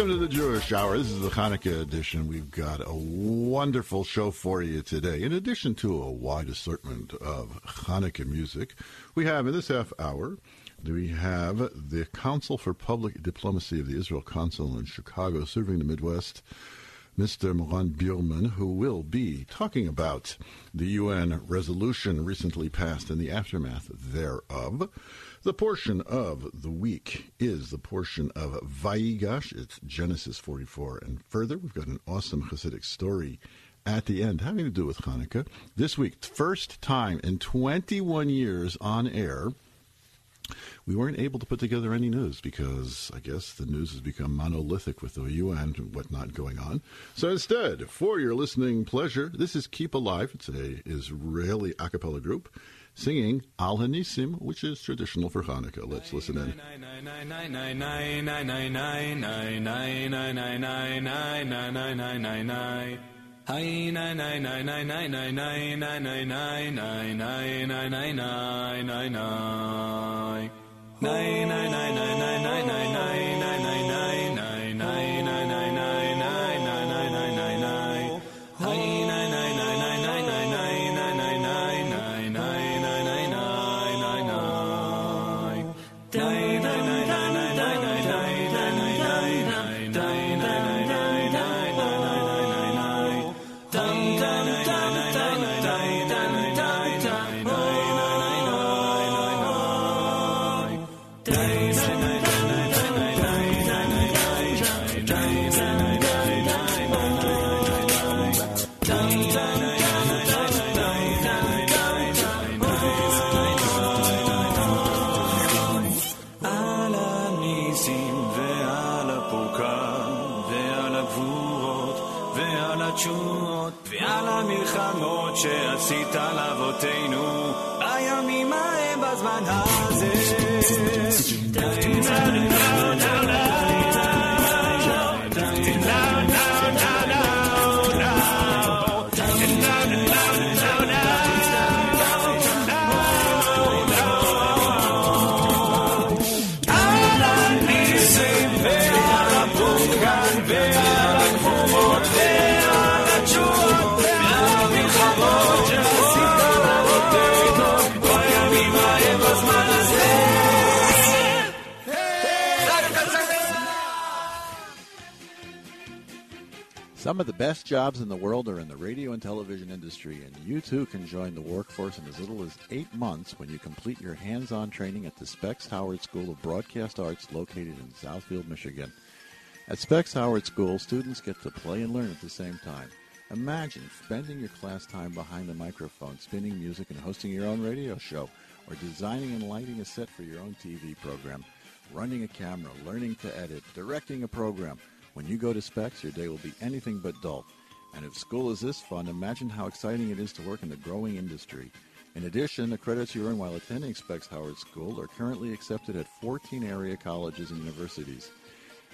Welcome to the Jewish Hour. This is the Hanukkah edition. We've got a wonderful show for you today. In addition to a wide assortment of Hanukkah music, we have in this half hour, we have the Council for Public Diplomacy of the Israel Consul in Chicago, serving the Midwest, Mr. Moran Birman, who will be talking about the UN resolution recently passed and the aftermath thereof. The portion of the week is the portion of Vayigash. It's Genesis 44 and further. We've got an awesome Hasidic story at the end having to do with Hanukkah. This week, first time in 21 years on air, we weren't able to put together any news because I guess the news has become monolithic with the UN and whatnot going on. So instead, for your listening pleasure, this is Kippalive. It's a Israeli a cappella group singing Al Hanisim, which is traditional for Hanukkah. Let's listen in. שעשית לאבותינו בימים ההם בזמן הזה. Some of the best jobs in the world are in the radio and television industry, and you too can join the workforce in as little as eight months when you complete your hands on training at the Specs Howard School of Broadcast Arts located in Southfield, Michigan. At Specs Howard School, students get to play and learn at the same time. Imagine spending your class time behind the microphone, spinning music and hosting your own radio show, or designing and lighting a set for your own TV program, running a camera, learning to edit, directing a program. When you go to Specs, your day will be anything but dull. And if school is this fun, imagine how exciting it is to work in the growing industry. In addition, the credits you earn while attending Specs Howard School are currently accepted at 14 area colleges and universities.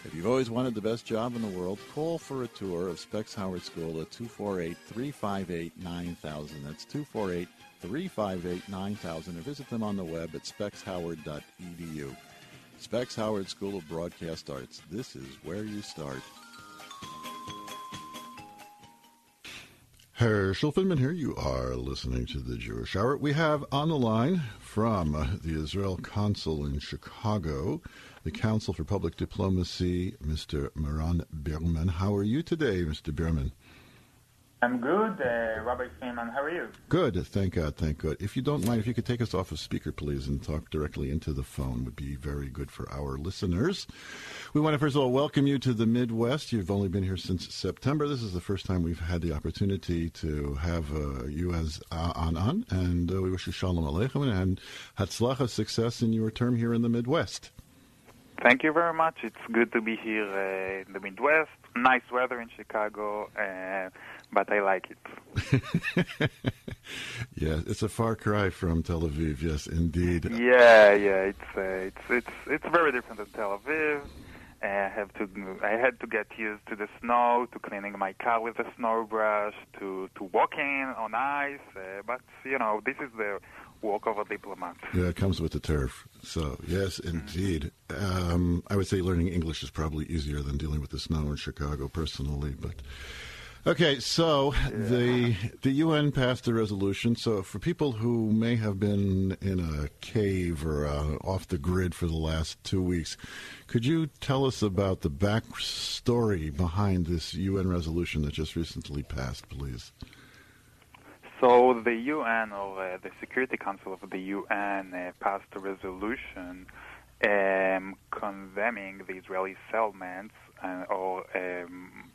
If you've always wanted the best job in the world, call for a tour of Specs Howard School at 248 358 9000. That's 248 358 9000 or visit them on the web at specshoward.edu. Specs Howard School of Broadcast Arts. This is where you start. Herschel Finman here. You are listening to the Jewish Hour. We have on the line from the Israel Consul in Chicago, the Council for Public Diplomacy, Mr. Moran Birman. How are you today, Mr. Birman? I'm good, uh, Rabbi Freeman. How are you? Good, thank God, thank God. If you don't mind, if you could take us off of speaker, please, and talk directly into the phone, would be very good for our listeners. We want to first of all welcome you to the Midwest. You've only been here since September. This is the first time we've had the opportunity to have uh, you as uh, on on, and uh, we wish you shalom aleichem and hatzlacha, success in your term here in the Midwest. Thank you very much. It's good to be here uh, in the Midwest. Nice weather in Chicago, uh, but I like it. yeah, it's a far cry from Tel Aviv. Yes, indeed. Yeah, yeah, it's uh, it's it's it's very different than Tel Aviv. I have to I had to get used to the snow, to cleaning my car with a snow brush, to to walking on ice. Uh, but you know, this is the of a diplomat. Yeah, it comes with the turf. So yes, indeed. Um, I would say learning English is probably easier than dealing with the snow in Chicago personally, but. Okay, so the the UN passed a resolution. So for people who may have been in a cave or uh, off the grid for the last two weeks, could you tell us about the backstory behind this UN resolution that just recently passed, please? So the UN or uh, the Security Council of the UN uh, passed a resolution um, condemning the Israeli settlements uh, or um,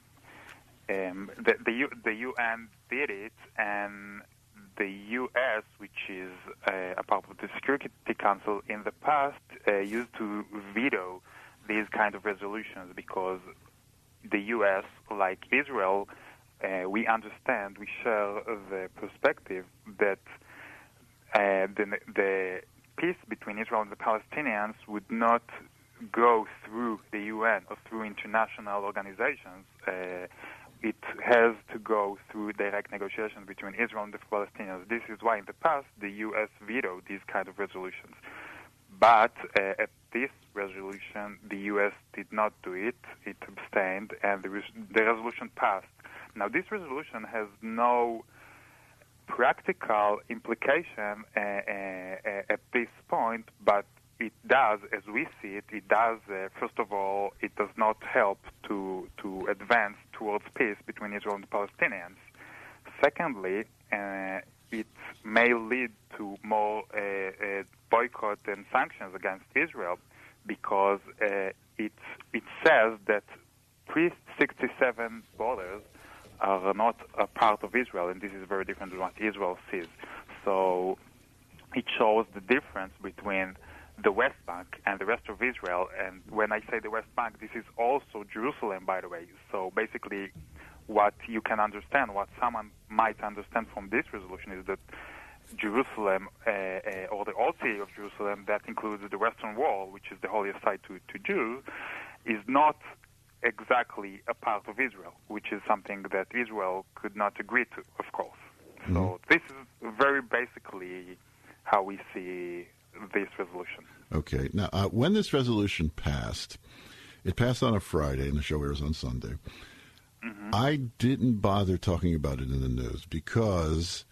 um, the, the, the UN did it, and the U.S., which is uh, a part of the Security Council in the past, uh, used to veto these kind of resolutions because the U.S., like Israel, uh, we understand, we share the perspective that uh, the, the peace between Israel and the Palestinians would not go through the UN or through international organizations. Uh, it has to go through direct negotiations between Israel and the Palestinians. This is why in the past the U.S. vetoed these kind of resolutions. But uh, at this resolution, the U.S. did not do it. It abstained, and the, res- the resolution passed. Now, this resolution has no practical implication uh, uh, at this point, but it does, as we see it, it does. Uh, first of all, it does not help to to advance towards peace between Israel and the Palestinians. Secondly, uh, it may lead to more uh, uh boycott and sanctions against Israel because it it says that pre-67 borders are not a part of Israel, and this is very different than what Israel sees. So it shows the difference between the West Bank and the rest of Israel. And when I say the West Bank, this is also Jerusalem, by the way. So basically, what you can understand, what someone might understand from this resolution is that Jerusalem, uh, uh, or the old city of Jerusalem, that includes the Western Wall, which is the holiest site to, to Jews, is not exactly a part of Israel, which is something that Israel could not agree to, of course. Mm-hmm. So this is very basically how we see this resolution. Okay. Now, uh, when this resolution passed, it passed on a Friday, and the show airs on Sunday. Mm-hmm. I didn't bother talking about it in the news because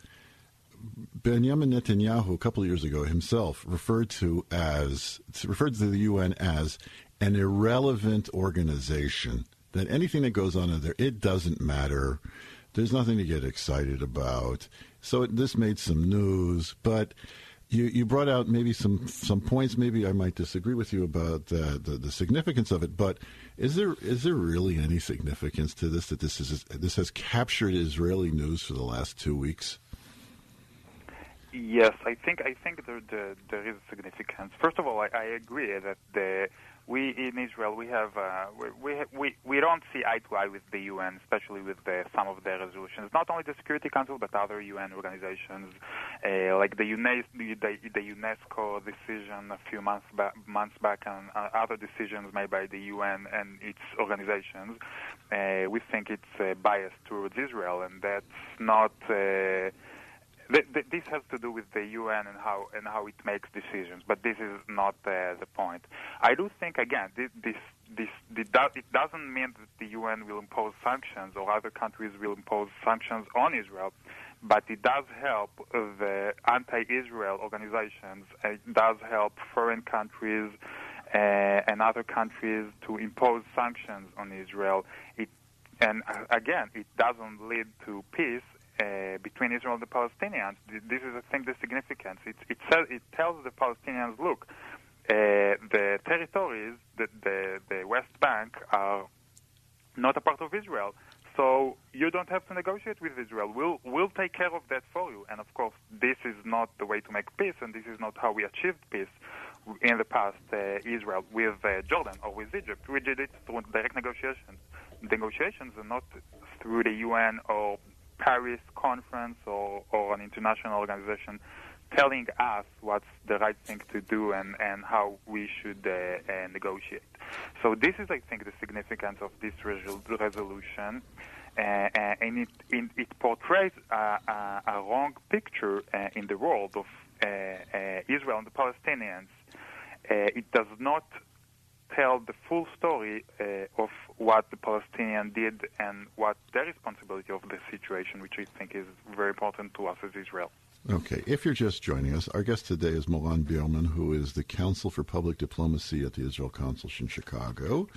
Benjamin Netanyahu, a couple of years ago, himself referred to as referred to the UN as an irrelevant organization. That anything that goes on in there, it doesn't matter. There's nothing to get excited about. So it, this made some news, but you, you brought out maybe some some points. Maybe I might disagree with you about the, the, the significance of it. But is there is there really any significance to this? That this is this has captured Israeli news for the last two weeks. Yes, I think I think there there, there is significance. First of all, I, I agree that the we in Israel we have uh, we, we we don't see eye to eye with the UN, especially with the, some of their resolutions. Not only the Security Council, but other UN organizations, uh, like the, UNESCO, the, the UNESCO decision a few months back, months back, and uh, other decisions made by the UN and its organizations. Uh, we think it's uh, biased towards Israel, and that's not. Th- th- this has to do with the UN and how and how it makes decisions, but this is not uh, the point. I do think again this this this, it doesn't mean that the UN will impose sanctions or other countries will impose sanctions on Israel, but it does help the anti-Israel organizations. It does help foreign countries uh, and other countries to impose sanctions on Israel. It and uh, again, it doesn't lead to peace between Israel and the Palestinians. This is, I think, the significance. It, it, it tells the Palestinians, look, uh, the territories, the, the, the West Bank, are not a part of Israel. So you don't have to negotiate with Israel. We'll we'll take care of that for you. And of course, this is not the way to make peace, and this is not how we achieved peace in the past. Uh, Israel with uh, Jordan or with Egypt, we did it through direct negotiations. Negotiations are not through the UN or Paris conference or, or an international organization telling us what's the right thing to do and, and how we should uh, uh, negotiate. So this is, I think, the significance of this resol- resolution. Uh, uh, and it, in, it portrays uh, a wrong picture uh, in the world of uh, Israel and the Palestinians. It does not tell the full story uh, of what the Palestinian did and what their responsibility of the situation, which I think is very important to us as Israel. Okay, if you're just joining us, our guest today is Moran Birman, who is the Counsel for Public Diplomacy at the Israel Consulate in Chicago.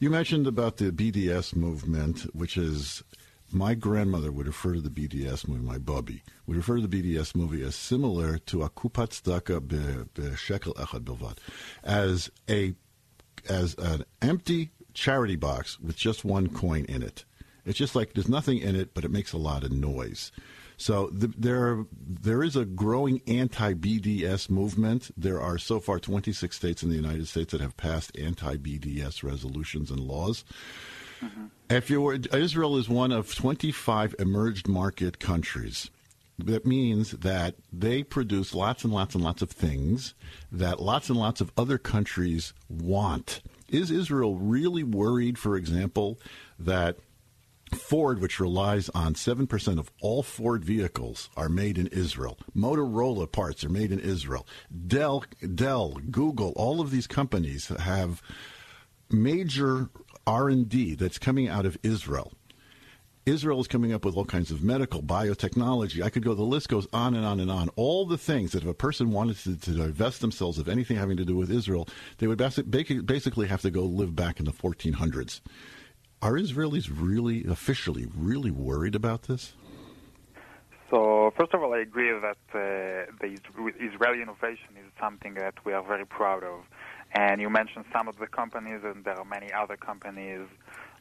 You mentioned about the BDS movement, which is my grandmother would refer to the BDS movie, my bubby, would refer to the BDS movie as similar to a kupat tzedakah be, shekel echad bilvad, as a as an empty charity box with just one coin in it. It's just like there's nothing in it, but it makes a lot of noise. So the, there, there is a growing anti-BDS movement. There are so far 26 states in the United States that have passed anti-BDS resolutions and laws. Mm-hmm. If you were, Israel is one of 25 emerged market countries. That means that they produce lots and lots and lots of things that lots and lots of other countries want. Is Israel really worried, for example, that Ford, which relies on 7% of all Ford vehicles, are made in Israel. Motorola parts are made in Israel. Dell, Dell, Google, all of these companies have major R&D that's coming out of Israel. Israel is coming up with all kinds of medical, biotechnology. I could go, the list goes on and on and on. All the things that if a person wanted to, to divest themselves of anything having to do with Israel, they would basically have to go live back in the 1400s. Are Israelis really, officially, really worried about this? So, first of all, I agree that uh, the Israeli innovation is something that we are very proud of. And you mentioned some of the companies, and there are many other companies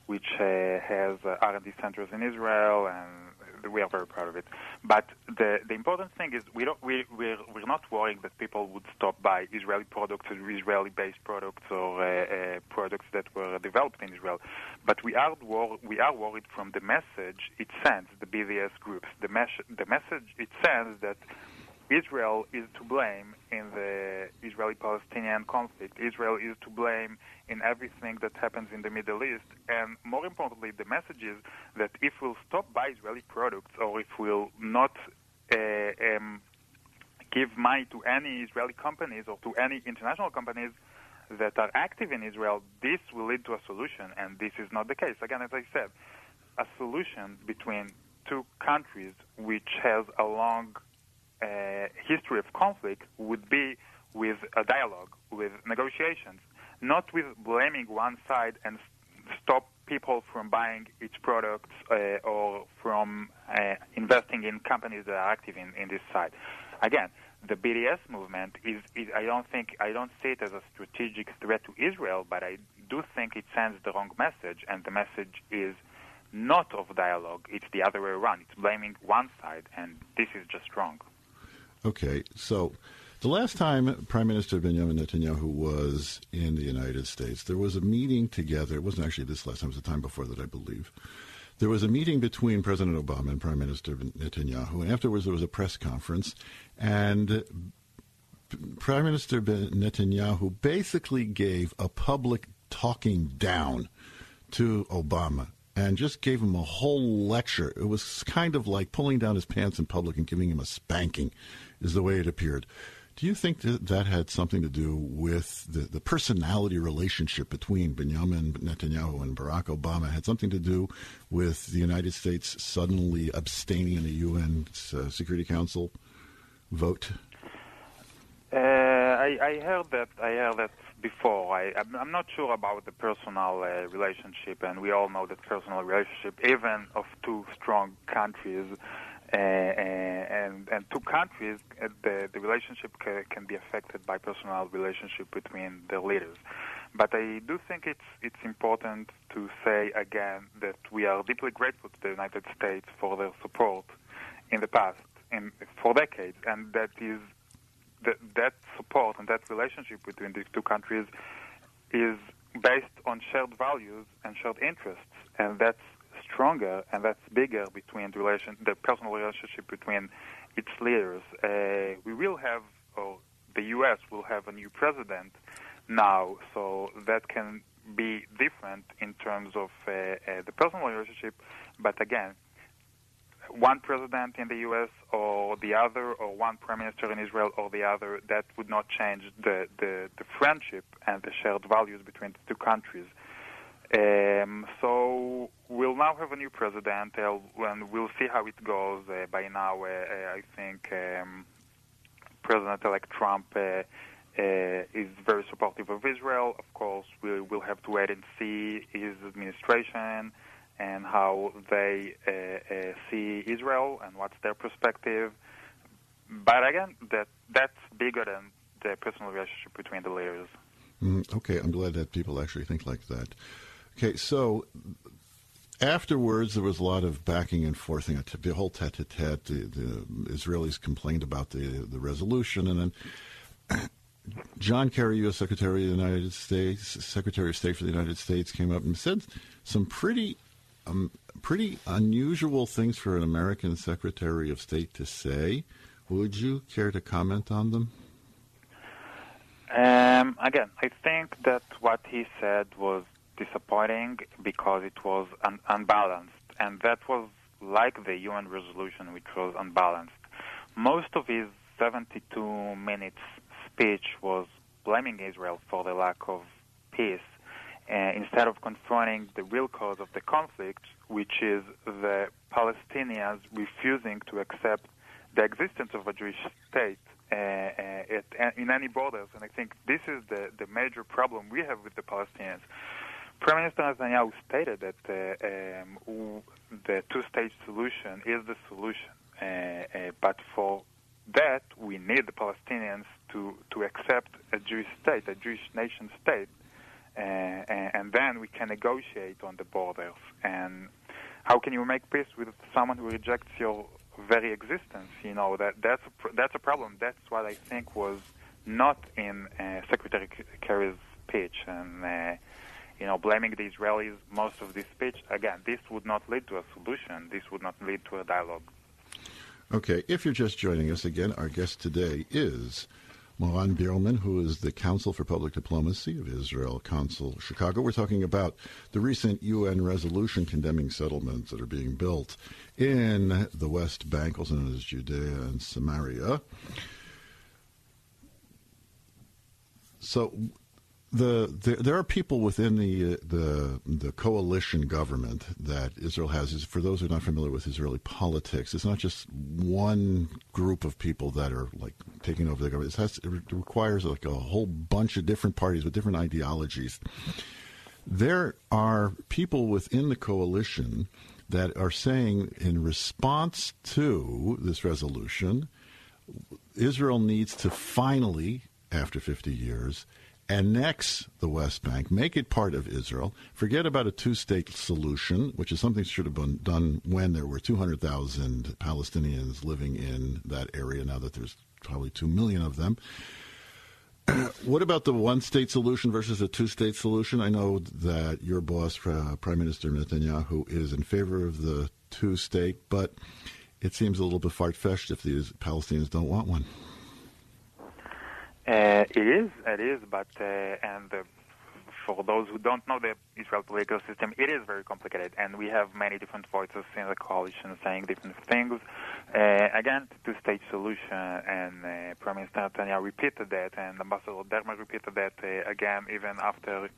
which uh, has uh, R&D centers in Israel, and we are very proud of it. But the the important thing is we don't we we're, we're not worrying that people would stop by Israeli products or Israeli-based products or uh, uh, products that were developed in Israel. But we are wor- we are worried from the message it sends the BDS groups. The mes- the message it sends that Israel is to blame in the Israeli-Palestinian conflict. Israel is to blame in everything that happens in the Middle East. And more importantly, the message is that if we'll stop buy Israeli products or if we'll not uh, um, give money to any Israeli companies or to any international companies that are active in Israel, this will lead to a solution. And this is not the case. Again, as I said, a solution between two countries which has a long uh, history of conflict would be with a dialogue, with negotiations, not with blaming one side and stop people from buying its products uh, or from uh, investing in companies that are active in, in this side. Again, the BDS movement is, is, I don't think, I don't see it as a strategic threat to Israel, but I do think it sends the wrong message, and the message is not of dialogue, it's the other way around. It's blaming one side, and this is just wrong. Okay, so The last time Prime Minister Benjamin Netanyahu was in the United States, there was a meeting together. It wasn't actually this last time, it was the time before that, I believe. There was a meeting between President Obama and Prime Minister Netanyahu, and afterwards there was a press conference, and Prime Minister Netanyahu basically gave a public talking down to Obama and just gave him a whole lecture. It was kind of like pulling down his pants in public and giving him a spanking, is the way it appeared. Do you think that that had something to do with the, the personality relationship between Benjamin Netanyahu and Barack Obama? Had something to do with the United States suddenly abstaining in the UN uh, Security Council vote? Uh, I, I, heard that. I heard that before. I, am not sure about the personal uh, relationship, and we all know that personal relationship, even of two strong countries, and and two countries, uh, the the relationship ca- can be affected by personal relationship between the leaders. But I do think it's it's important to say again that we are deeply grateful to the United States for their support in the past, in for decades, and that is that that support and that relationship between these two countries is based on shared values and shared interests, and that's stronger and that's bigger between the relation, the personal relationship between its leaders. Uh, we will have, or the U.S. will have a new president now, so that can be different in terms of uh, uh, the personal relationship. But again, one president in the U.S. or the other, or one prime minister in Israel or the other, that would not change the, the, the friendship and the shared values between the two countries. Um, so we'll now have a new president, uh, and we'll see how it goes. Uh, by now, uh, uh I think um, President-elect Trump uh, uh, is very supportive of Israel. Of course, we will have to wait and see his administration and how they see Israel and what's their perspective. But again, that that's bigger than the personal relationship between the leaders. Mm, okay, I'm glad that people actually think like that. Okay, so afterwards there was a lot of backing and forthing, the whole tete-a-tete. The, the Israelis complained about the the resolution, and then John Kerry, U.S. Secretary of the United States, Secretary of State for the United States, came up and said some pretty um, pretty unusual things for an American Secretary of State to say. Would you care to comment on them? Um, again, I think that what he said was disappointing because it was un- unbalanced, and that was like the UN resolution, which was unbalanced. Most of his 72 minutes speech was blaming Israel for the lack of peace, uh, instead of confronting the real cause of the conflict, which is the Palestinians refusing to accept the existence of a Jewish state uh, in any borders. And I think this is the, the major problem we have with the Palestinians. Prime Minister Netanyahu stated that uh, um, the two-state solution is the solution, uh, uh, but for that we need the Palestinians to, to accept a Jewish state, a Jewish nation state, uh, and then we can negotiate on the borders. And how can you make peace with someone who rejects your very existence? You know that that's a, that's a problem. That's what I think was not in uh, Secretary Kerry's speech, and you know, blaming the Israelis most of this speech, again, this would not lead to a solution. This would not lead to a dialogue. Okay, if you're just joining us again, our guest today is Moran Birman, who is the Council for Public Diplomacy of Israel Council Chicago. We're talking about the recent UN resolution condemning settlements that are being built in the West Bank, also known as Judea and Samaria. So the, the, there are people within the uh, the the coalition government that Israel has. For those who are not familiar with Israeli politics, it's not just one group of people that are like taking over the government. It, has, it requires like a whole bunch of different parties with different ideologies. There are people within the coalition that are saying, in response to this resolution, Israel needs to finally, after 50 years, annex the West Bank, make it part of Israel, forget about a two state solution, which is something that should have been done when there were 200,000 Palestinians living in that area, now that there's probably 2 million of them. what about the one state solution versus a two state solution? I know that your boss, uh, Prime Minister Netanyahu, is in favor of the two state, but it seems a little bit far fetched if the Palestinians don't want one. Uh, it is, it is, but uh, and uh, for those who don't know the Israel political system, it is very complicated, and we have many different voices in the coalition saying different things. Uh, again, two-state solution, and uh, Prime Minister Netanyahu repeated that, and Ambassador Dermer repeated that uh, again, even after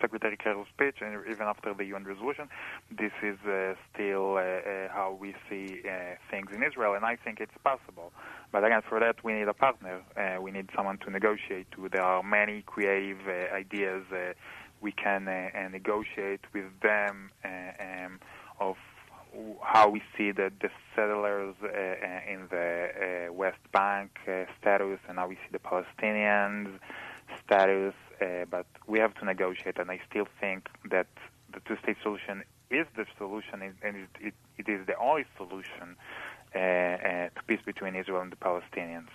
Secretary Kerry's speech, and even after the UN resolution. This is uh, still uh, uh, how we see things in Israel, and I think it's possible. But again, for that, we need a partner. We need someone to negotiate to. There are many creative ideas uh, we can uh, uh, negotiate with them uh, um, of how we see the, the settlers uh, in the uh, West Bank uh, status and how we see the Palestinians status. But we have to negotiate, and I still think that the two-state solution is the solution, and it, it, it is the only solution to peace between Israel and the Palestinians.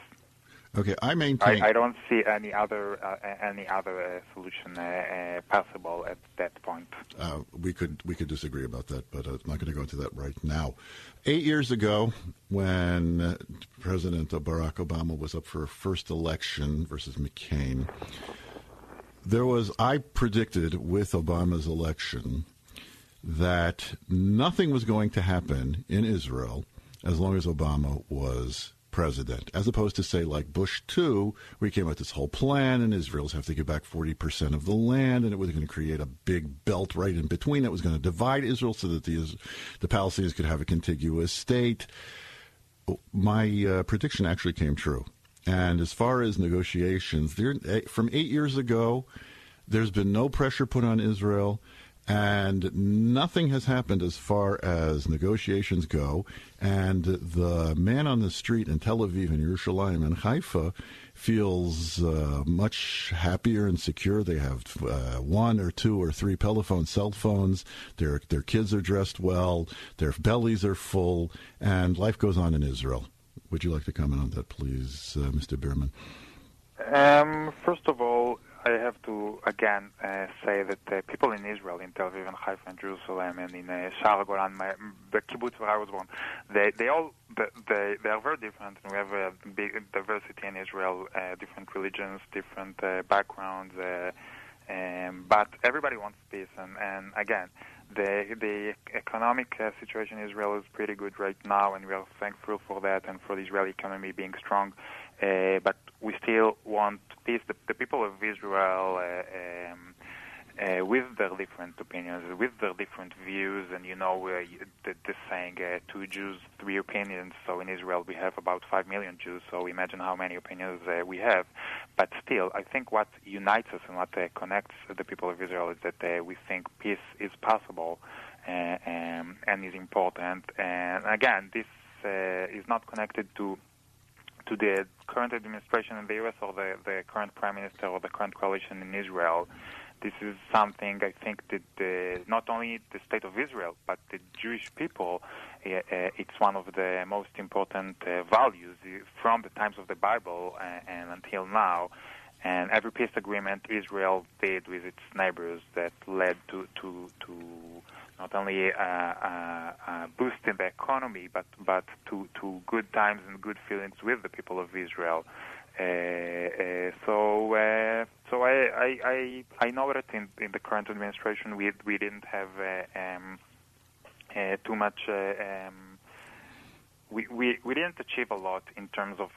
Okay, I maintain. I, I don't see any other uh, any other uh, solution uh, uh, possible at that point. Uh, we could we could disagree about that, but I'm not going to go into that right now. Eight years ago, when uh, President Barack Obama was up for a first election versus McCain, there was I predicted with Obama's election that nothing was going to happen in Israel as long as Obama was president, as opposed to say like Bush two, where he came out with this whole plan, and Israel's have to give back forty percent of the land, and it was going to create a big belt right in between that was going to divide Israel so that the the Palestinians could have a contiguous state. My uh, prediction actually came true, and as far as negotiations, there from eight years ago, there's been no pressure put on Israel. And nothing has happened as far as negotiations go. And the man on the street in Tel Aviv and Yerushalayim and Haifa feels uh, much happier and secure. They have uh, one or two or three Pelephone cell phones. Their their kids are dressed well. Their bellies are full, and life goes on in Israel. Would you like to comment on that, please, uh, Mr. Birman? Um, first of all, I have to again uh, say that uh, people in Israel, in Tel Aviv and Haifa and Jerusalem and in uh, Sha'ar Golan, my, the kibbutz where I was born, they they all they they are very different, and we have a big diversity in Israel, uh, different religions, different uh, backgrounds, uh, um, but everybody wants peace, and and again. The the economic uh, situation in Israel is pretty good right now, and we are thankful for that and for the Israeli economy being strong. But we still want peace. The, the people of Israel, uh, um, uh, with their different opinions, with their different views, and you know uh, the, the saying uh, two Jews, three opinions. So in Israel we have about five million Jews. So imagine how many opinions uh, we have. But still, I think what unites us and what uh, connects the people of Israel is that uh, we think peace is possible uh, um, and is important. And again, this uh, is not connected to to the current administration in the U.S. or the, the current prime minister or the current coalition in Israel. This is something I think that the, not only the state of Israel, but the Jewish people, uh, it's one of the most important uh, values from the times of the Bible and until now. And every peace agreement Israel did with its neighbors that led to, to, to not only uh, uh, uh, boosting the economy, but but to, to good times and good feelings with the people of Israel. Uh, uh, so uh, so I, I, I I know that in, in the current administration we we didn't have um, too much. Um, we, we we didn't achieve a lot in terms of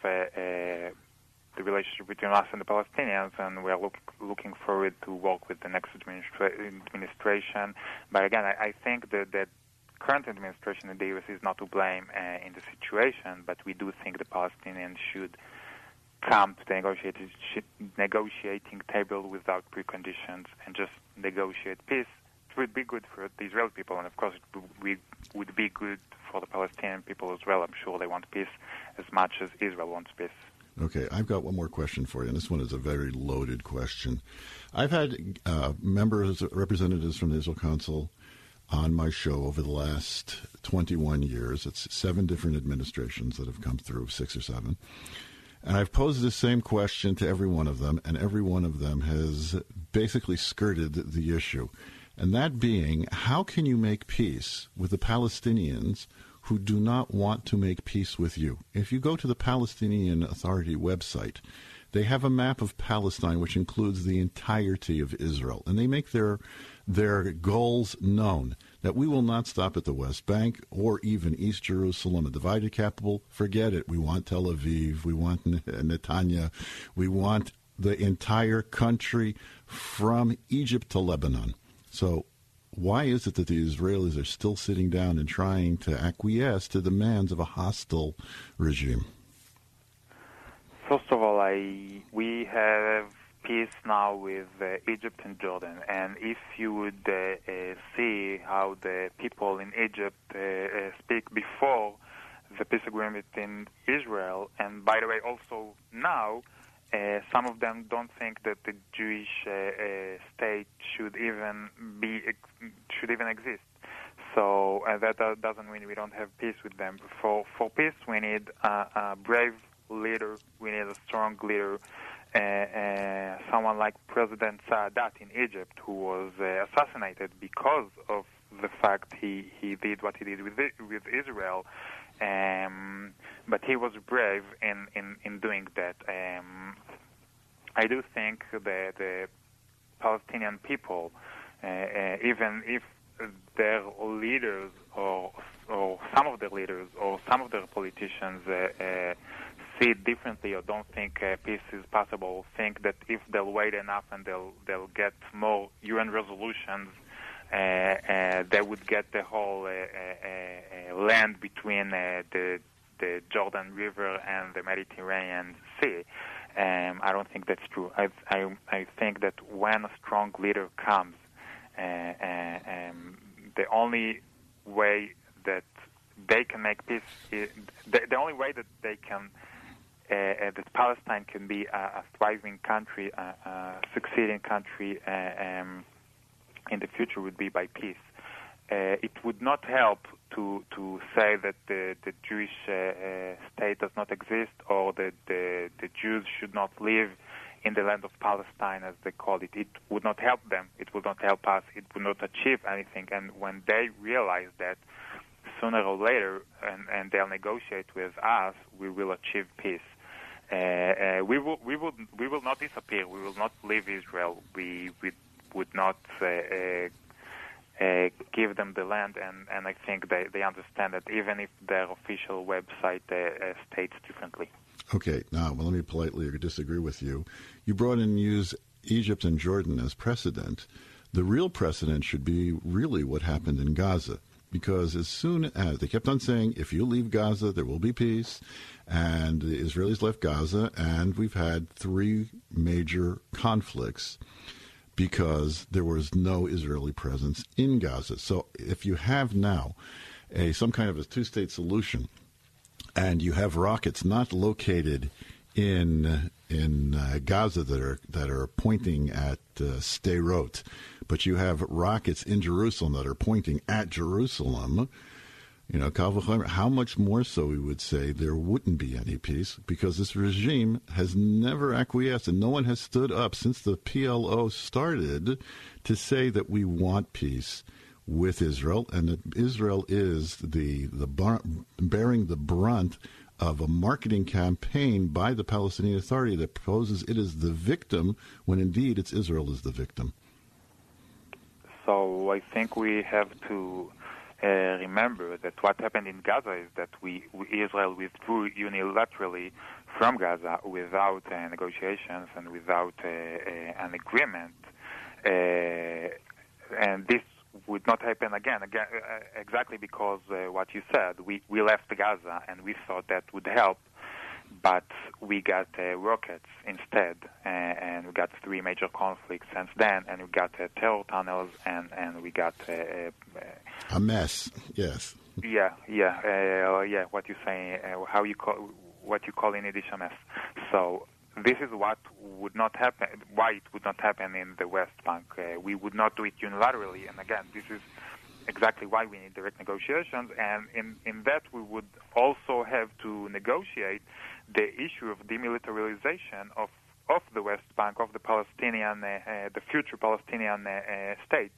the relationship between us and the Palestinians, and we are look, looking forward to work with the next administra- administration. But again, I, I think that the current administration in the U.S. is not to blame uh, in the situation, but we do think the Palestinians should come to the negotiating, table without preconditions and just negotiate peace. It would be good for the Israeli people, and of course, it would be good for the Palestinian people as well. I'm sure they want peace as much as Israel wants peace. Okay, I've got one more question for you, and this one is a very loaded question. I've had uh, members, representatives from the Israel Council on my show over the last 21 years. It's seven different administrations that have come through, six or seven. And I've posed the same question to every one of them, and every one of them has basically skirted the issue. And that being, how can you make peace with the Palestinians who do not want to make peace with you? If you go to the Palestinian Authority website, they have a map of Palestine which includes the entirety of Israel, and they make their their goals known that we will not stop at the West Bank or even East Jerusalem, a divided capital. Forget it. We want Tel Aviv. We want Netanya. We want the entire country from Egypt to Lebanon. So, why is it that the Israelis are still sitting down and trying to acquiesce to demands of a hostile regime? First of all, I we have peace now with uh, Egypt and Jordan, and if you would uh, uh, see how the people in Egypt uh, uh, speak before the peace agreement in Israel, and by the way, also now, uh, some of them don't think that the Jewish state should even be should even exist. So that doesn't mean we don't have peace with them. For for peace, we need a brave leader. We need a strong leader. Uh, uh, someone like President Sadat in Egypt, who was uh, assassinated because of the fact he, he did what he did with with Israel. Um, but he was brave in, in, in doing that. Um, I do think that the Palestinian people, uh, uh, even if their leaders or or some of their leaders or some of their politicians uh, see it differently or don't think uh, peace is possible, think that if they'll wait enough and they'll they'll get more UN resolutions, uh, uh, they would get the whole uh, uh, uh, land between the the Jordan River and the Mediterranean Sea. Um, I don't think that's true. I, I, I think that when a strong leader comes, um, the only way that they can make peace, is, the, the only way that they can uh, uh, that Palestine can be a, a thriving country, a, a succeeding country uh, um, in the future would be by peace. Uh, it would not help to to say that the the Jewish uh, uh, state does not exist or that the the Jews should not live in the land of Palestine, as they call it. It would not help them. It would not help us. It would not achieve anything. And when they realize that, sooner or later, and, and they'll negotiate with us, we will achieve peace. Uh, uh, we will we will we will not disappear. We will not leave Israel. We we would not uh, uh, uh, give them the land, and, and I think they, they understand that even if their official website uh, states differently. Okay, now well, let me politely disagree with you. You brought in use Egypt and Jordan as precedent. The real precedent should be really what happened in Gaza because as soon as they kept on saying, if you leave Gaza, there will be peace, and the Israelis left Gaza, and we've had three major conflicts because there was no Israeli presence in Gaza. So if you have now a some kind of a two-state solution, and you have rockets not located in in uh, Gaza that are that are pointing at uh, Sderot, but you have rockets in Jerusalem that are pointing at Jerusalem. You know, how much more so we would say there wouldn't be any peace because this regime has never acquiesced and no one has stood up since the PLO started to say that we want peace with Israel and that Israel is the the bearing the brunt of a marketing campaign by the Palestinian Authority that proposes it is the victim when indeed it's Israel is the victim. So I think we have to remember that what happened in Gaza is that we, we Israel withdrew unilaterally from Gaza without uh, negotiations and without uh, uh an agreement, uh, and this would not happen again. again uh, exactly because what you said, we we left Gaza and we thought that would help but we got uh, rockets instead, and, and, we got three major conflicts since then, and we got uh, terror tunnels, and and we got uh, uh a mess. Yes. Yeah, yeah, uh, yeah. What you saying? Uh, how you call? what you call in Yiddish a mess. So this is what would not happen, why it would not happen in the West Bank. Uh, we would not do it unilaterally, and again, this is exactly why we need direct negotiations, and in, in that we would also have to negotiate the issue of demilitarization of, of the West Bank, of the Palestinian, uh, uh, the future Palestinian uh, state.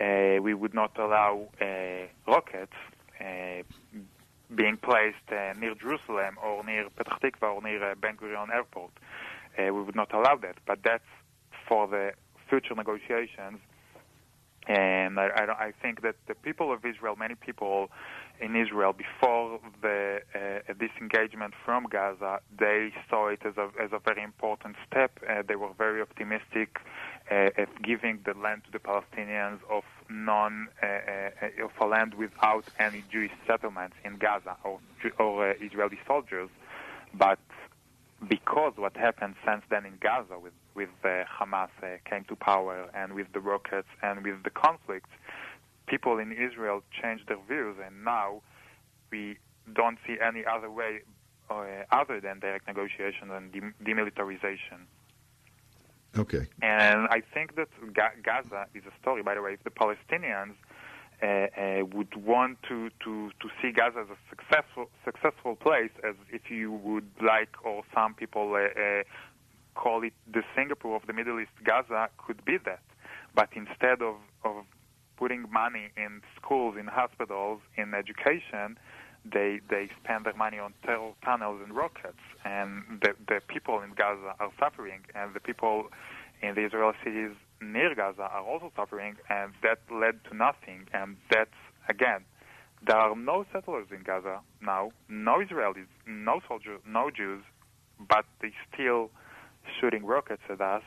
Uh, we would not allow uh, rockets uh, being placed near Jerusalem or near Petah Tikva or near Ben Gurion Airport. We would not allow that, but that's for the future negotiations. And I, I, I think that the people of Israel, many people in Israel, before the uh, disengagement from Gaza, they saw it as a, as a very important step. Uh, they were very optimistic uh, at giving the land to the Palestinians of non uh, uh, of a land without any Jewish settlements in Gaza or, or uh, Israeli soldiers. But because what happened since then in Gaza with with Hamas came to power and with the rockets and with the conflicts, people in Israel changed their views, and now we don't see any other way uh, other than direct negotiation and dem- demilitarization. Okay. And I think that Ga- Gaza is a story. By the way, if the Palestinians uh, uh, would want to, to, to see Gaza as a successful successful place, as if you would like, or some people uh, uh, call it the Singapore of the Middle East, Gaza could be that. But instead of, of putting money in schools, in hospitals, in education, they they spend their money on terror tunnels and rockets, and the the people in Gaza are suffering, and the people in the Israeli cities near Gaza are also suffering, and that led to nothing. And that's again, there are no settlers in Gaza now, no Israelis, no soldiers, no Jews, but they still shooting rockets at us,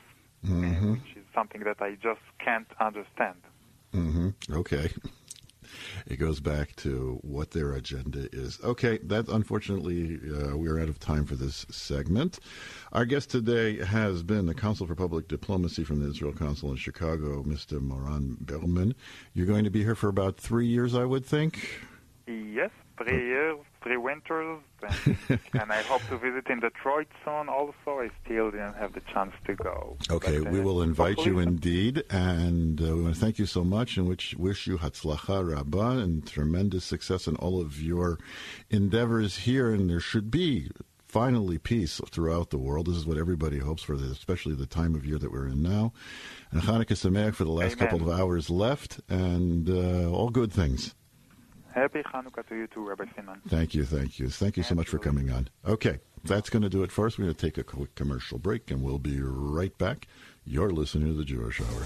Mm-hmm. which is something that I just can't understand. Hmm Okay. It goes back to what their agenda is. Okay, that unfortunately uh, we are out of time for this segment. Our guest today has been the Council for Public Diplomacy from the Israel Council in Chicago, Mr. Moran Birman. You're going to be here for about three years, I would think. Yes, three years, three winters, and, and I hope to visit in Detroit soon. Also, I still didn't have the chance to go. Okay, But, uh, we will invite you indeed, and uh, we want to thank you so much, and wish wish you hatzlacha rabba and tremendous success in all of your endeavors here. And there should be finally peace throughout the world. This is what everybody hopes for, especially the time of year that we're in now. And Hanukkah Sameach for the last Amen. couple of hours left, and uh, all good things. Happy Hanukkah to you too, Rabbi Simon. Thank you, thank you, thank you so much for coming on. Okay, that's going to do it for us. We're going to take a quick commercial break, and we'll be right back. You're listening to the Jewish Hour.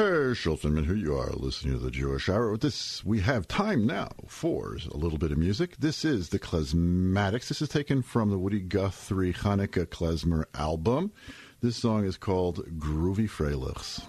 Herschel Finman, who you are listening to the Jewish Hour. This, we have time now for a little bit of music. This is the Klezmatics. This is taken from the Woody Guthrie Hanukkah Klezmer album. This song is called Groovy Freilichs.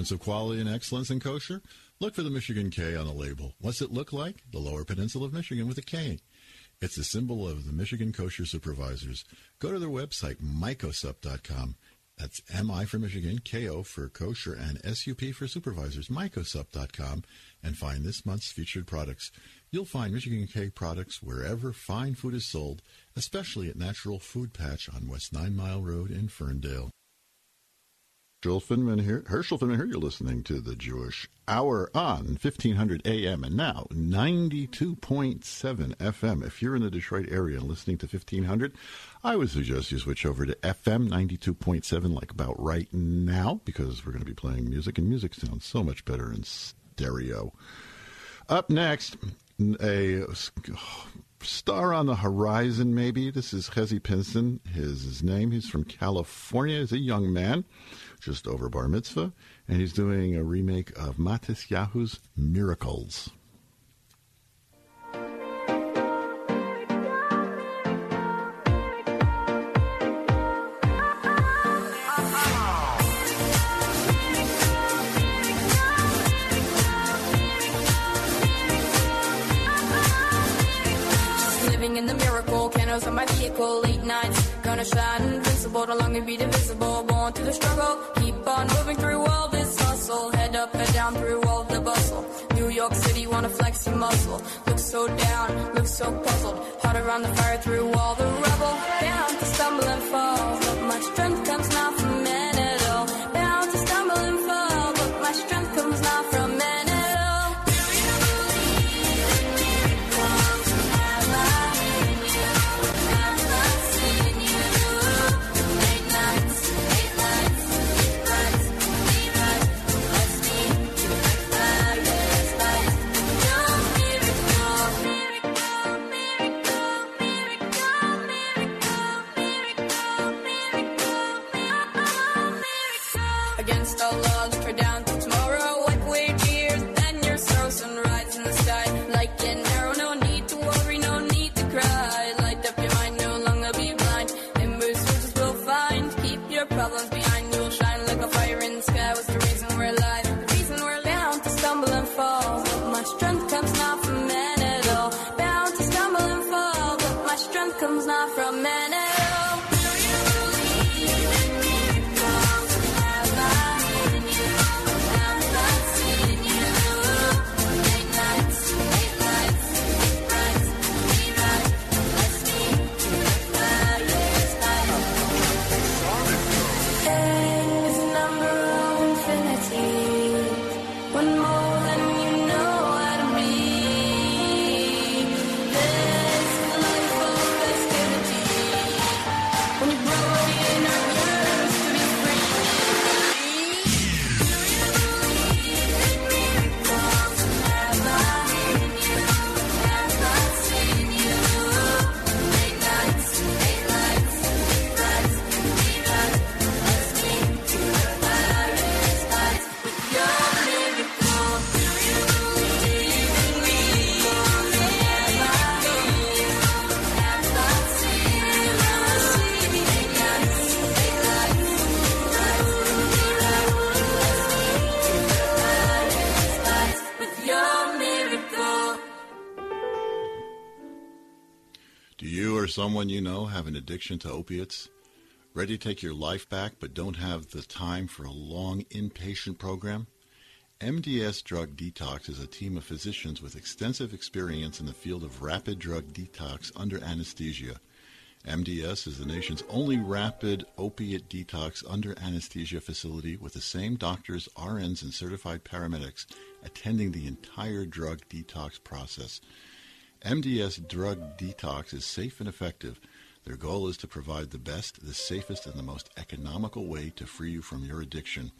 Assurance of quality and excellence in kosher? Look for the Michigan K on the label. What's it look like? The Lower Peninsula of Michigan with a K. It's a symbol of the Michigan Kosher Supervisors. Go to their website, mikosup.com. That's MI for Michigan, KO for kosher, and SUP for supervisors, mikosup.com, and find this month's featured products. You'll find Michigan K products wherever fine food is sold, especially at Natural Food Patch on West Nine Mile Road in Ferndale. Joel Finman here. Herschel Finman here. You're listening to the Jewish Hour on 1500 AM and now 92.7 FM. If you're in the Detroit area and listening to 1500, I would suggest you switch over to FM 92.7 like about right now because we're going to be playing music and music sounds so much better in stereo. Up next, a star on the horizon, maybe. This is Hezi Pinson. His, his name. He's from California. He's a young man, just over bar mitzvah, and he's doing a remake of Matisyahu's Miracles. Living in the miracle, candles on my vehicle, late nights, gonna shine invincible, no longer be divisible. Born through the struggle, keep on moving through all this hustle. Head up, head down through all the bustle. New York City, wanna flex your muscle. Look so down, look so puzzled. Hot around the fire through all the rubble. Bound to stumble and fall, but my strength someone you know have an addiction to opiates? Ready to take your life back but don't have the time for a long inpatient program? MDS Drug Detox is a team of physicians with extensive experience in the field of rapid drug detox under anesthesia. MDS is the nation's only rapid opiate detox under anesthesia facility with the same doctors, RNs, and certified paramedics attending the entire drug detox process. MDS Drug Detox is safe and effective. Their goal is to provide the best, the safest, and the most economical way to free you from your addiction.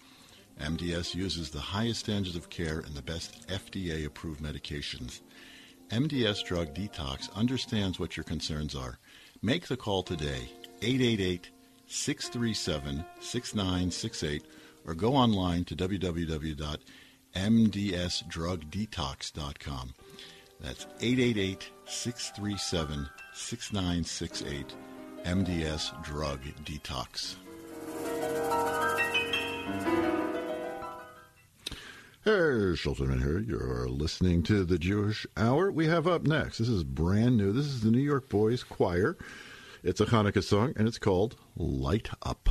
MDS uses the highest standards of care and the best FDA approved medications. MDS Drug Detox understands what your concerns are. Make the call today, 888 637 6968, or go online to www.mdsdrugdetox.com. That's 888 637 6968, MDS Drug Detox. Herschel Finman here. You're listening to the Jewish Hour. We have up next. This is brand new. This is the New York Boys Choir. It's a Hanukkah song, and it's called Light Up.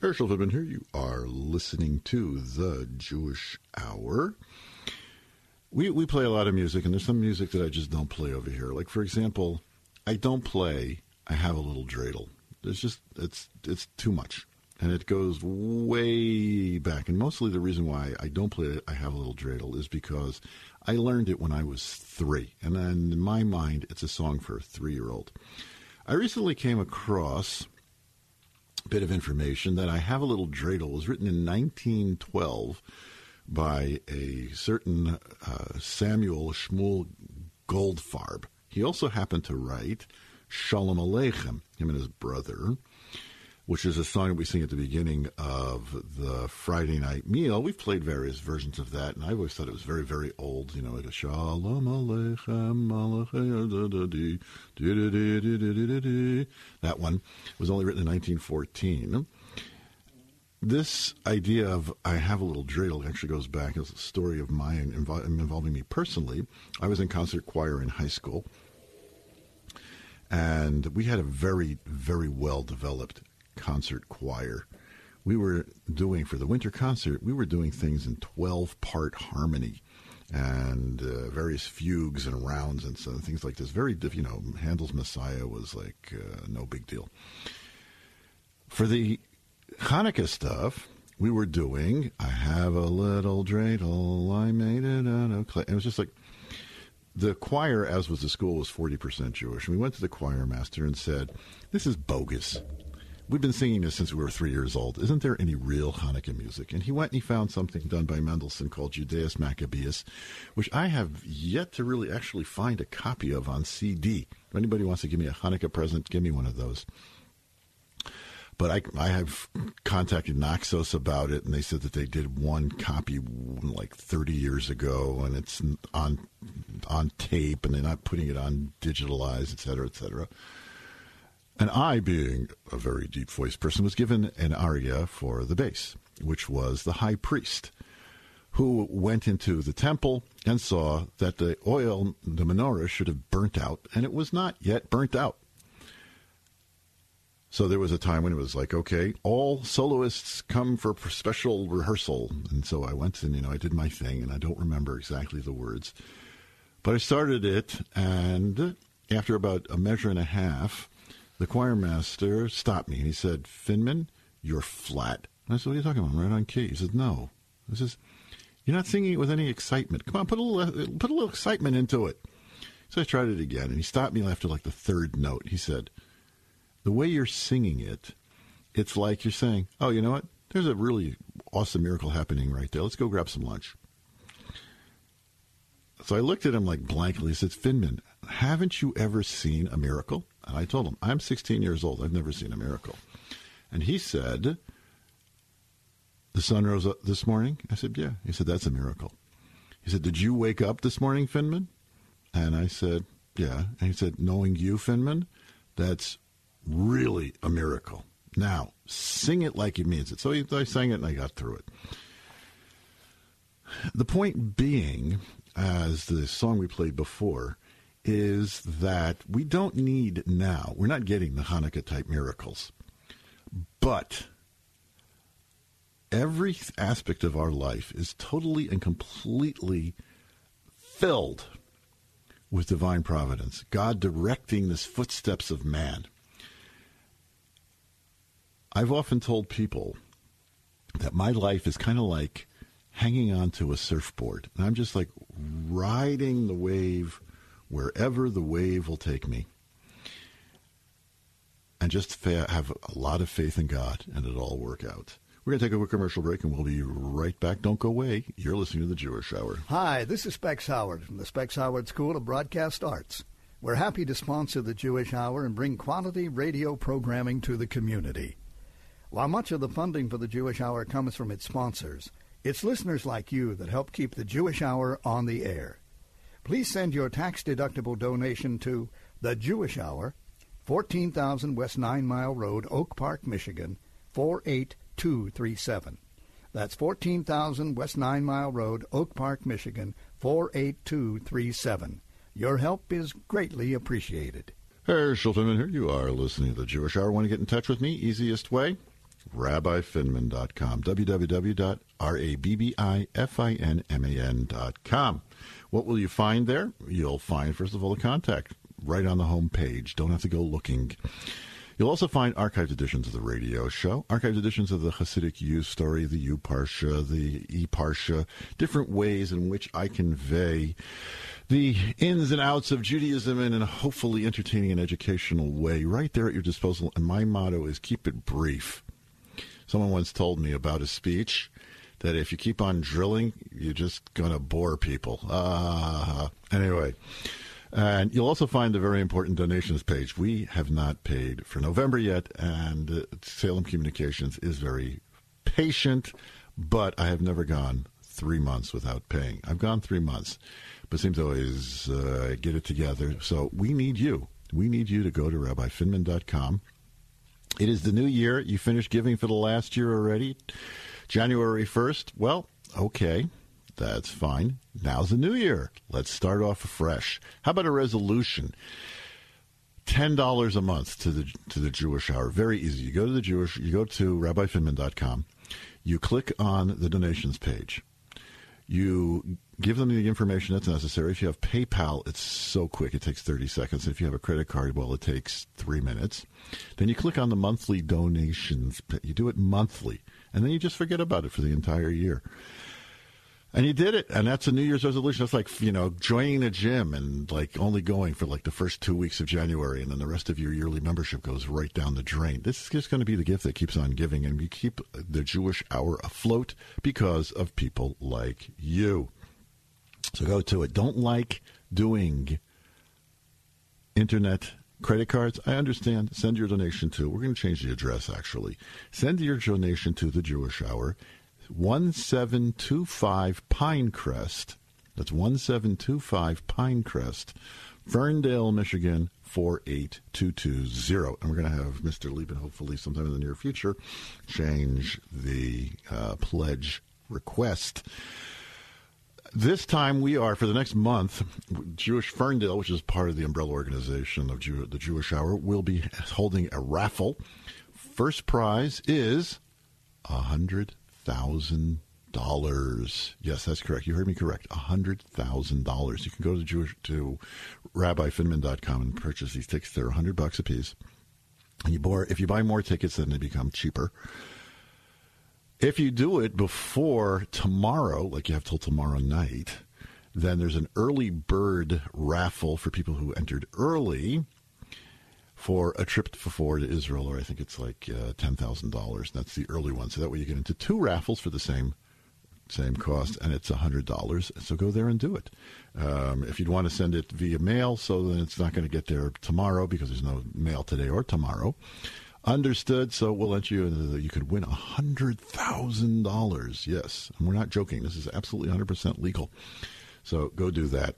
Herschel Finman here. You are listening to the Jewish Hour. We we play a lot of music, and there's some music that I just don't play over here. Like for example, I don't play. I have a little dreidel. There's just it's it's too much, and it goes way back. And mostly the reason why I don't play it, I have a little dreidel, is because I learned it when I was three, and in my mind, it's a song for a three year old. I recently came across bit of information that I have a little dreidel It was written in 1912 by a certain uh, Samuel Shmuel Goldfarb. He also happened to write Shalom Aleichem, him and his brother. Which is a song that we sing at the beginning of the Friday night meal. We've played various versions of that, and I always thought it was very, very old. You know, like Shalom Aleichem. That one was only written in 1914. This idea of I have a little dreidel actually goes back as a story of mine invo- involving me personally. I was in concert choir in high school, and we had a very, very well developed concert choir. We were doing for the winter concert. We were doing things in twelve part harmony, and uh, various fugues and rounds and so things like this. Very, you know, Handel's Messiah was like uh, no big deal. For the Hanukkah stuff, we were doing. I have a little dreidel. I made it out of clay. It was just like the choir, as was the school, was 40% Jewish. And we went to the choir master and said, This is bogus. We've been singing this since we were three years old. Isn't there any real Hanukkah music? And he went and he found something done by Mendelssohn called Judas Maccabaeus, which I have yet to really actually find a copy of on CD. If anybody wants to give me a Hanukkah present, give me one of those. But I, I have contacted Naxos about it, and they said that they did one copy mm, like 30 years ago, and it's on on tape, and they're not putting it on digitalized, et cetera, et cetera. And I, being a very deep voiced person, was given an aria for the bass, which was the high priest, who went into the temple and saw that the oil, the menorah, should have burnt out, and it was not yet burnt out. So there was a time when it was like, okay, all soloists come for special rehearsal. And so I went and, you know, I did my thing, and I don't remember exactly the words. But I started it, and after about a measure and a half, the choir master stopped me and he said, Finman, you're flat. And I said, What are you talking about? I'm right on key. He said, No. He says, You're not singing it with any excitement. Come on, put a little, put a little excitement into it. So I tried it again, and he stopped me after like the third note. He said, The way you're singing it, it's like you're saying, Oh, you know what? There's a really awesome miracle happening right there. Let's go grab some lunch. So I looked at him like blankly. He said, Finman, haven't you ever seen a miracle? And I told him, I'm 16 years old. I've never seen a miracle. And he said, The sun rose up this morning? I said, Yeah. He said, That's a miracle. He said, Did you wake up this morning, Finman? And I said, Yeah. And he said, Knowing you, Finman, that's really a miracle. Now, sing it like he means it. So I sang it and I got through it. The point being, as the song we played before, is that we don't need now, we're not getting the Hanukkah type miracles. But every aspect of our life is totally and completely filled with divine providence, God directing the footsteps of man. I've often told people that my life is kind of like hanging onto a surfboard, and I'm just like riding the wave wherever the wave will take me. And just fa- have a lot of faith in God, and it'll all work out. We're going to take a quick commercial break, and we'll be right back. Don't go away. You're listening to the Jewish Hour. Hi, this is Specs Howard from the Specs Howard School of Broadcast Arts. We're happy to sponsor the Jewish Hour and bring quality radio programming to the community. While much of the funding for the Jewish Hour comes from its sponsors, it's listeners like you that help keep the Jewish Hour on the air. Please send your tax-deductible donation to The Jewish Hour, 14,000 West Nine Mile Road, Oak Park, Michigan, 48237. That's 14,000 West Nine Mile Road, Oak Park, Michigan, 48237. Your help is greatly appreciated. Herschel Finman here. You are listening to the Jewish Hour. Want to get in touch with me? Easiest way? RabbiFinman.com. www.rabbifinman.com. What will you find there? You'll find, first of all, the contact right on the home page. Don't have to go looking. You'll also find archived editions of the radio show, archived editions of the Hasidic U story, the U Parsha, the E Parsha, different ways in which I convey the ins and outs of Judaism in a hopefully entertaining and educational way right there at your disposal. And my motto is keep it brief. Someone once told me about a speech that if you keep on drilling, you're just going to bore people. Uh, anyway, And you'll also find the very important donations page. We have not paid for November yet, and uh, Salem Communications is very patient, but I have never gone three months without paying. I've gone three months, but seems to always uh, get it together. So we need you. We need you to go to rabbifinman.com. It is the new year. You finished giving for the last year already. January 1st. Well, okay. That's fine. Now's the new year. Let's start off fresh. How about a resolution? Ten dollars a month to the to the Jewish Hour. Very easy. You go to the Jewish. You go to RabbiFinman.com. You click on the donations page. You give them the information that's necessary. If you have PayPal, it's so quick; it takes thirty seconds. If you have a credit card, well, it takes three minutes. Then you click on the monthly donations. You do it monthly, and then you just forget about it for the entire year. And you did it, and that's a New Year's resolution. That's like you know joining a gym and like only going for like the first two weeks of January, and then the rest of your yearly membership goes right down the drain. This is just going to be the gift that keeps on giving, and we keep the Jewish Hour afloat because of people like you. So go to it. Don't like doing internet credit cards. I understand. Send your donation to. We're going to change the address actually. Send your donation to the Jewish Hour. 1725 Pinecrest. That's 1725 Pinecrest, Ferndale, Michigan 48220. And we're going to have Mr. Lieben, hopefully sometime in the near future, change the uh, pledge request. This time we are, for the next month, Jewish Ferndale, which is part of the umbrella organization of Jew, the Jewish Hour, will be holding a raffle. First prize is a hundred thousand dollars. Yes, that's correct. You heard me correct. A hundred thousand dollars. You can go to Jewish to RabbiFinman.com and purchase these tickets. They're a hundred bucks a piece. And you bore, if you buy more tickets, then they become cheaper. If you do it before tomorrow, like you have till tomorrow night, then there's an early bird raffle for people who entered early for a trip for to Israel, or I think it's like uh, ten thousand dollars. That's the early one. So that way you get into two raffles for the same same cost, and it's hundred dollars. So go there and do it. Um, if you'd want to send it via mail, so then it's not going to get there tomorrow because there's no mail today or tomorrow. Understood. So we'll let you. Uh, you could win hundred thousand dollars. Yes, and we're not joking. This is absolutely hundred percent legal. So go do that.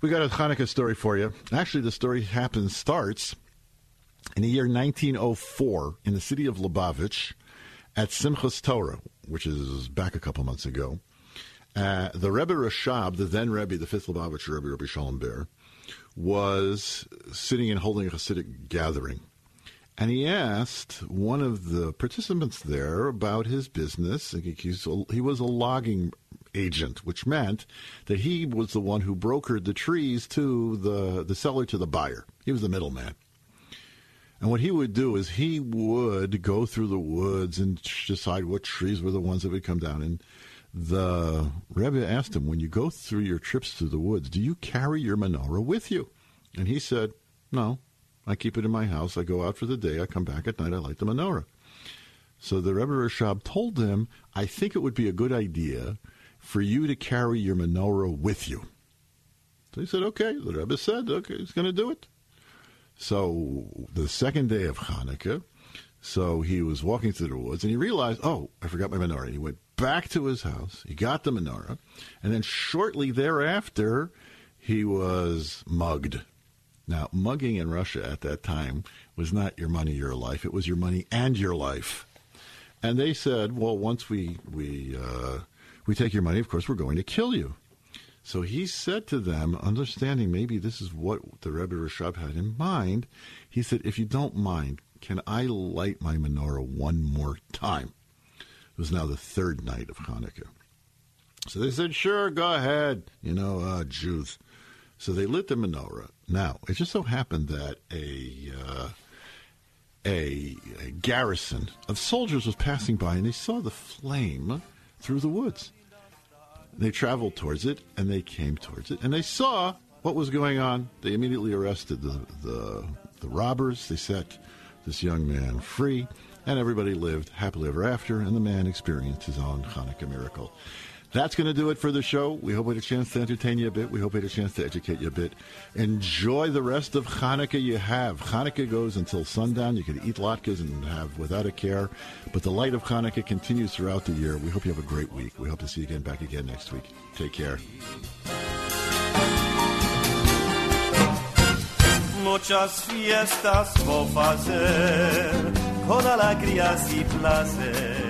We got a Hanukkah story for you. Actually, the story happens starts in the year 1904 in the city of Lubavitch at Simchas Torah, which is back a couple months ago. Uh, the Rebbe Rashab, the then Rebbe, the fifth Lubavitch Rebbe, Rebbe Shalom Ber, was sitting and holding a Hasidic gathering. And he asked one of the participants there about his business. He was a logging agent, which meant that he was the one who brokered the trees to the, the seller to the buyer. He was the middleman. And what he would do is he would go through the woods and decide what trees were the ones that would come down. And the Rebbe asked him, when you go through your trips through the woods, do you carry your menorah with you? And he said, no, I keep it in my house. I go out for the day. I come back at night. I light the menorah. So the Rebbe Rashab told them, I think it would be a good idea for you to carry your menorah with you. So he said, okay. The Rebbe said, okay, he's going to do it. So the second day of Hanukkah, so he was walking through the woods and he realized, oh, I forgot my menorah. He went back to his house. He got the menorah. And then shortly thereafter, he was mugged. Now, mugging in Russia at that time was not your money, your life. It was your money and your life. And they said, well, once we, we, uh, we take your money, of course, we're going to kill you. So he said to them, understanding maybe this is what the Rebbe Rashab had in mind, he said, if you don't mind, can I light my menorah one more time? It was now the third night of Hanukkah. So they said, sure, go ahead, you know, uh, Jews. So they lit the menorah. Now, it just so happened that a, uh, a, a garrison of soldiers was passing by and they saw the flame through the woods. They traveled towards it and they came towards it and they saw what was going on. They immediately arrested the, the, the robbers. They set this young man free and everybody lived happily ever after and the man experienced his own Hanukkah miracle. That's going to do it for the show. We hope we had a chance to entertain you a bit. We hope we had a chance to educate you a bit. Enjoy the rest of Hanukkah you have. Hanukkah goes until sundown. You can eat latkes and have without a care. But the light of Hanukkah continues throughout the year. We hope you have a great week. We hope to see you again back again next week. Take care. Muchas fiestas alegria e prazer.